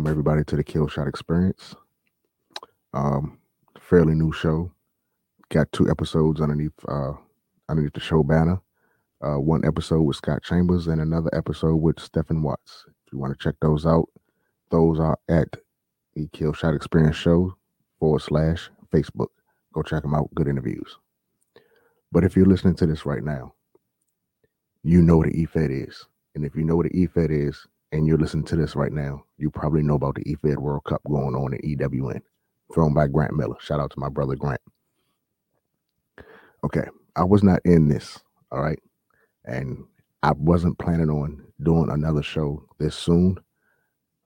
Welcome everybody to the Kill Shot Experience. Um, fairly new show. Got two episodes underneath uh underneath the show banner. Uh, one episode with Scott Chambers and another episode with Stephen Watts. If you want to check those out, those are at the Kill Shot Experience Show forward slash Facebook. Go check them out. Good interviews. But if you're listening to this right now, you know what the EFED is. And if you know what the EFED is and you're listening to this right now, you probably know about the EFED World Cup going on at EWN, thrown by Grant Miller. Shout out to my brother Grant. Okay, I was not in this, all right? And I wasn't planning on doing another show this soon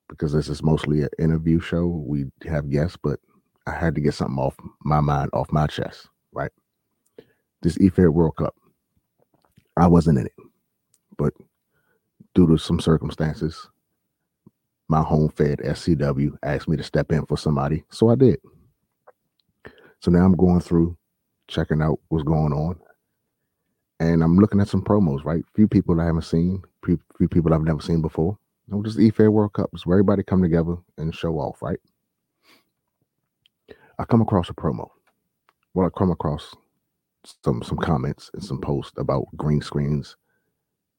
because this is mostly an interview show. We have guests, but I had to get something off my mind, off my chest, right? This EFED World Cup, I wasn't in it, but due to some circumstances, my home fed SCW asked me to step in for somebody, so I did. So now I'm going through, checking out what's going on, and I'm looking at some promos. Right, few people I haven't seen, few, people I've never seen before. Know, just EFED World Cup is where everybody come together and show off. Right. I come across a promo. Well, I come across some some comments and some posts about green screens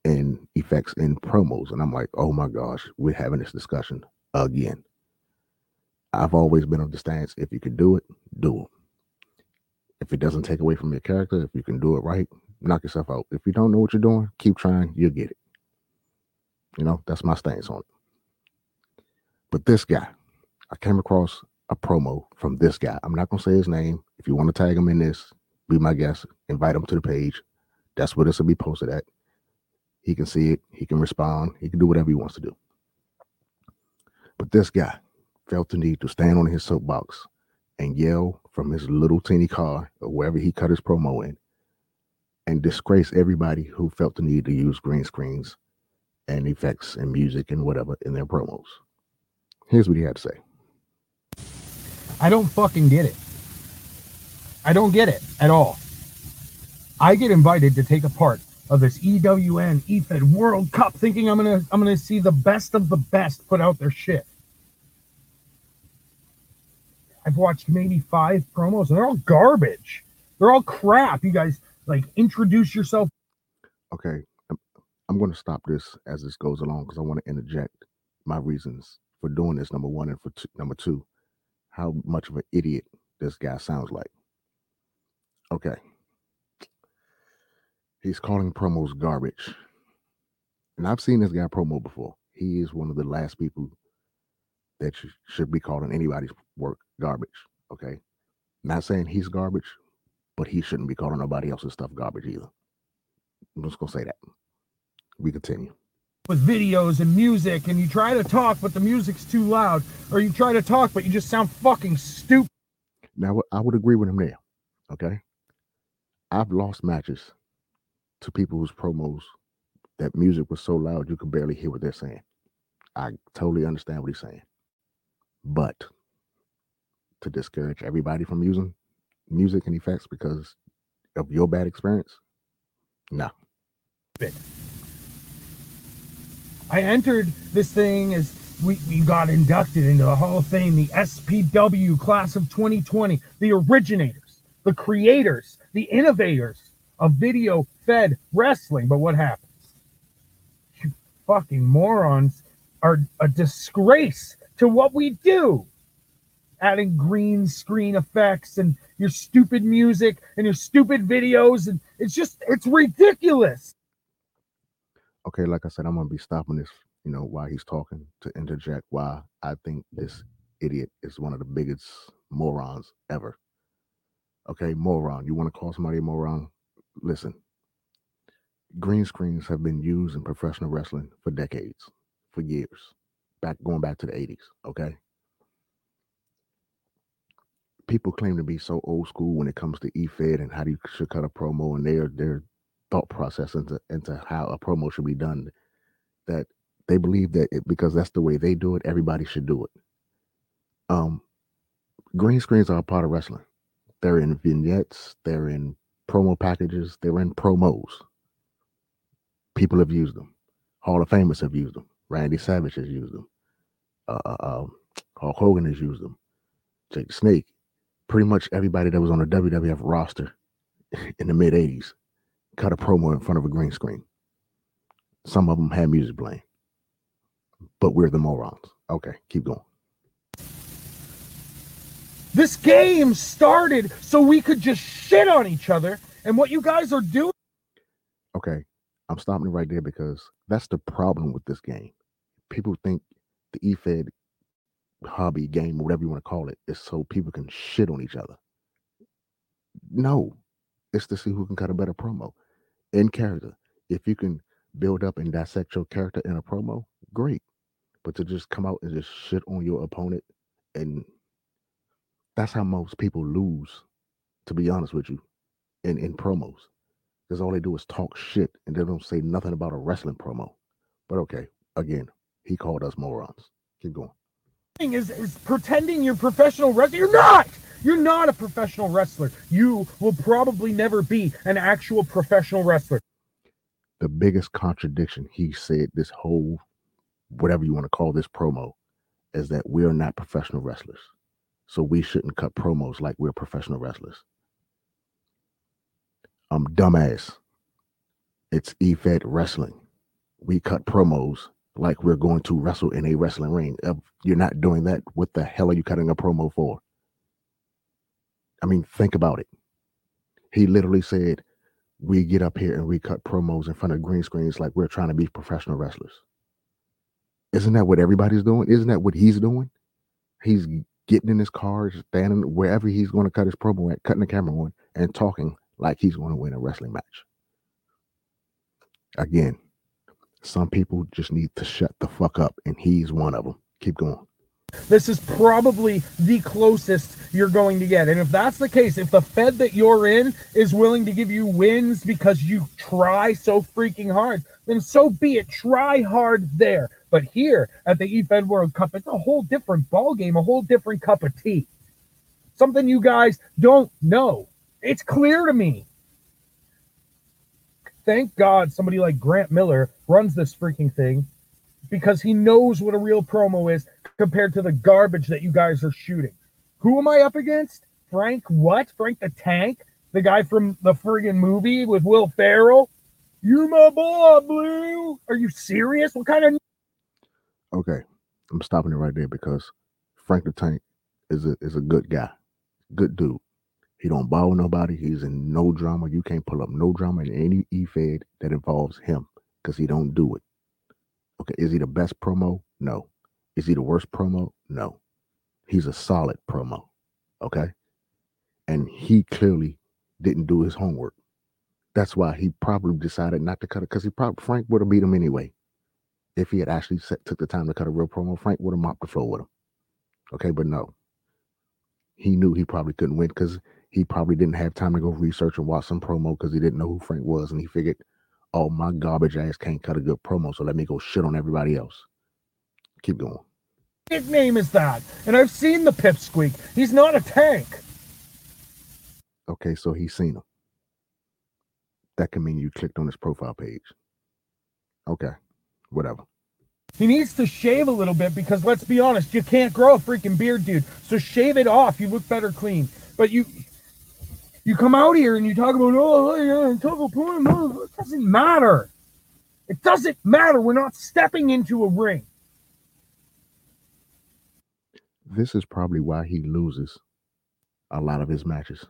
and effects in promos. And I'm like, oh my gosh, we're having this discussion again. I've always been of the stance if you can do it, do it. If it doesn't take away from your character, if you can do it right, knock yourself out. If you don't know what you're doing, keep trying, you'll get it. You know, that's my stance on it. But this guy, I came across a promo from this guy. I'm not gonna say his name. If you want to tag him in this, be my guest, invite him to the page. That's where this will be posted at. He can see it, he can respond, he can do whatever he wants to do. But this guy felt the need to stand on his soapbox and yell from his little teeny car or wherever he cut his promo in and disgrace everybody who felt the need to use green screens and effects and music and whatever in their promos. Here's what he had to say. I don't fucking get it. I don't get it at all. I get invited to take a part of this EWN EFED World Cup, thinking I'm gonna I'm gonna see the best of the best put out their shit. I've watched maybe five promos and they're all garbage. They're all crap. You guys like introduce yourself. Okay, I'm, I'm going to stop this as this goes along because I want to interject my reasons for doing this. Number one, and for two, number two, how much of an idiot this guy sounds like. Okay, he's calling promos garbage. And I've seen this guy promo before. He is one of the last people that sh- should be calling anybody's work garbage. Okay. Not saying he's garbage, but he shouldn't be calling nobody else's stuff garbage either. I'm just gonna say that. We continue. With videos and music, and you try to talk, but the music's too loud, or you try to talk, but you just sound fucking stupid. Now I would agree with him there. Okay. I've lost matches to people whose promos that music was so loud you could barely hear what they're saying. I totally understand what he's saying. But to discourage everybody from using music and effects because of your bad experience, no. I entered this thing as we, we got inducted into the Hall of Fame, the SPW class of 2020, the originators, the creators, the innovators of video fed wrestling. But what happens? You fucking morons are a disgrace to what we do. Adding green screen effects and your stupid music and your stupid videos. And it's just, it's ridiculous. Okay, like I said, I'm going to be stopping this, you know, while he's talking to interject why I think this idiot is one of the biggest morons ever. Okay, moron. You want to call somebody a moron? Listen, green screens have been used in professional wrestling for decades, for years, back going back to the 80s. Okay. People claim to be so old school when it comes to EFED and how you should cut a promo and their their thought process into, into how a promo should be done that they believe that it, because that's the way they do it, everybody should do it. Um, green screens are a part of wrestling. They're in vignettes, they're in promo packages, they're in promos. People have used them. Hall of Famers have used them. Randy Savage has used them. uh, uh, um, Hulk Hogan has used them. Jake Snake, pretty much everybody that was on the WWF roster in the mid '80s cut a promo in front of a green screen. Some of them had music playing, but we're the morons. Okay, keep going. This game started so we could just shit on each other, and what you guys are doing. Okay, I'm stopping right there because that's the problem with this game. People think the EFED hobby game, whatever you want to call it, is so people can shit on each other. No, it's to see who can cut a better promo in character. If you can build up and dissect your character in a promo, great. But to just come out and just shit on your opponent and that's how most people lose, to be honest with you, in, in promos. Because all they do is talk shit and they don't say nothing about a wrestling promo. But okay, again, he called us morons. Keep going. Is, is pretending you're professional wrestler. You're not! You're not a professional wrestler. You will probably never be an actual professional wrestler. The biggest contradiction he said this whole, whatever you want to call this promo, is that we're not professional wrestlers. So we shouldn't cut promos like we're professional wrestlers. I'm dumbass. It's EFED wrestling. We cut promos like we're going to wrestle in a wrestling ring. If you're not doing that, what the hell are you cutting a promo for? I mean, think about it. He literally said, We get up here and we cut promos in front of green screens like we're trying to be professional wrestlers. Isn't that what everybody's doing? Isn't that what he's doing? He's getting in his car, standing wherever he's going to cut his promo at, cutting the camera on, and talking like he's going to win a wrestling match. Again, some people just need to shut the fuck up, and he's one of them. Keep going. This is probably the closest you're going to get. And if that's the case, if the Fed that you're in is willing to give you wins because you try so freaking hard, then so be it. Try hard there. But here at the eFed World Cup, it's a whole different ball game, a whole different cup of tea. Something you guys don't know. It's clear to me. Thank God somebody like Grant Miller runs this freaking thing because he knows what a real promo is compared to the garbage that you guys are shooting. Who am I up against? Frank what? Frank the Tank? The guy from the friggin' movie with Will Ferrell? You're my boy, Blue. Are you serious? What kind of Okay, I'm stopping it right there because Frank the Tank is a is a good guy, good dude. He don't bother nobody. He's in no drama. You can't pull up no drama in any e-fed that involves him because he don't do it. Okay, is he the best promo? No. Is he the worst promo? No. He's a solid promo. Okay. And he clearly didn't do his homework. That's why he probably decided not to cut it because he probably Frank would have beat him anyway. If he had actually set, took the time to cut a real promo, Frank would have mopped the floor with him. Okay, but no. He knew he probably couldn't win because he probably didn't have time to go research and watch some promo because he didn't know who Frank was. And he figured, oh, my garbage ass can't cut a good promo, so let me go shit on everybody else. Keep going. Nickname is that? And I've seen the pipsqueak. He's not a tank. Okay, so he's seen him. That can mean you clicked on his profile page. Okay, whatever. He needs to shave a little bit because let's be honest, you can't grow a freaking beard, dude. So shave it off. You look better clean. But you you come out here and you talk about oh, oh yeah, talk about oh, it doesn't matter. It doesn't matter. We're not stepping into a ring. This is probably why he loses a lot of his matches.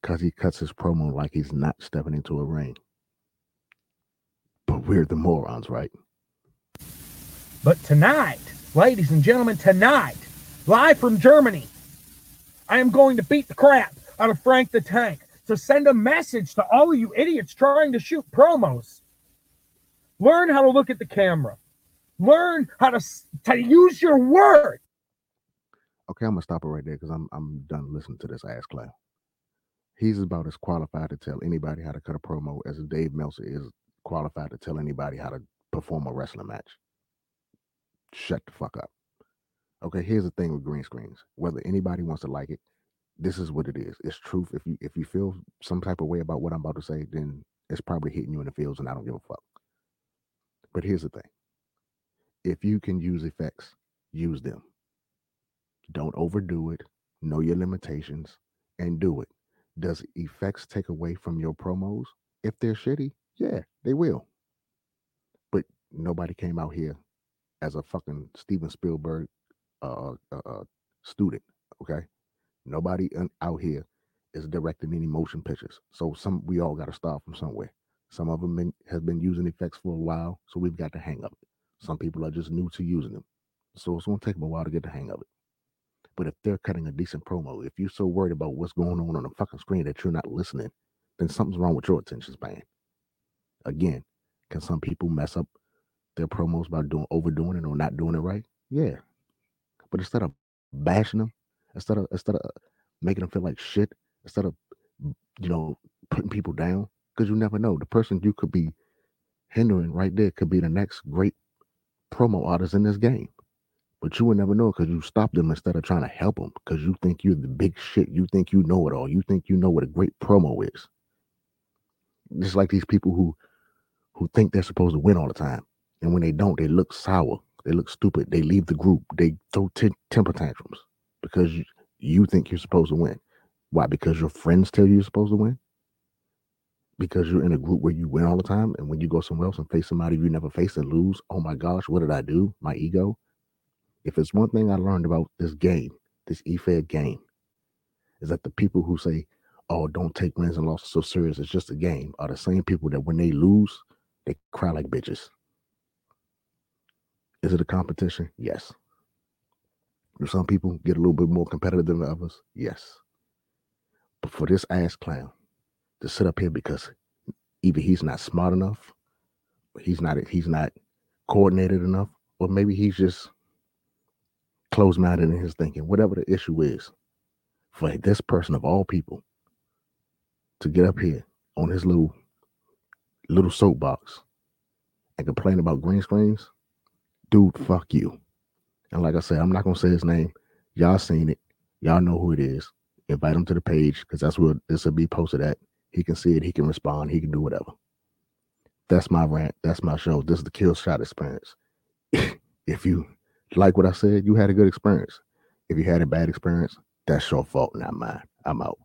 Because he cuts his promo like he's not stepping into a ring. But we're the morons, right? But tonight, ladies and gentlemen, tonight, live from Germany, I am going to beat the crap out of Frank the Tank to send a message to all of you idiots trying to shoot promos. Learn how to look at the camera. Learn how to, to use your words. Okay, I'm gonna stop it right there because I'm I'm done listening to this ass clown. He's about as qualified to tell anybody how to cut a promo as Dave Meltzer is qualified to tell anybody how to perform a wrestling match. Shut the fuck up. Okay, here's the thing with green screens. Whether anybody wants to like it, this is what it is. It's truth. If you if you feel some type of way about what I'm about to say, then it's probably hitting you in the feels, and I don't give a fuck. But here's the thing: if you can use effects use them. Don't overdo it. Know your limitations and do it. Does effects take away from your promos? If they're shitty, yeah, they will. But nobody came out here as a fucking Steven Spielberg uh, uh, uh, student. Okay, nobody out here is directing any motion pictures. So some we all got to start from somewhere. Some of them been, have been using effects for a while, so we've got to hang of it. Some people are just new to using them, so it's gonna take them a while to get the hang of it. But if they're cutting a decent promo, if you're so worried about what's going on on the fucking screen that you're not listening, then something's wrong with your attention span. Again, can some people mess up their promos by doing overdoing it or not doing it right? Yeah. But instead of bashing them, instead of instead of making them feel like shit, instead of you know putting people down, because you never know. The person you could be hindering right there could be the next great promo artist in this game. But you would never know because you stopped them instead of trying to help them because you think you're the big shit. You think you know it all. You think you know what a great promo is. Just like these people who who think they're supposed to win all the time. And when they don't, they look sour. They look stupid. They leave the group. They throw t- temper tantrums because you, think you're supposed to win. Why? Because your friends tell you you're supposed to win? Because you're in a group where you win all the time. And when you go somewhere else and face somebody you never face and lose, oh my gosh, what did I do? My ego. If it's one thing I learned about this game, this EFED game, is that the people who say, oh, don't take wins and losses so serious, it's just a game, are the same people that when they lose, they cry like bitches. Is it a competition? Yes. Do some people get a little bit more competitive than others? Yes. But for this ass clown to sit up here because either he's not smart enough, he's not he's not coordinated enough, or maybe he's just closed-minded in his thinking, whatever the issue is, for this person of all people to get up here on his little little soapbox and complain about green screens, dude, fuck you. And like I said, I'm not gonna say his name. Y'all seen it. Y'all know who it is. Invite him to the page because that's where this will be posted at. He can see it. He can respond. He can do whatever. That's my rant. That's my show. This is the kill shot experience. if you like what I said, you had a good experience. If you had a bad experience, that's your fault, not mine. I'm out.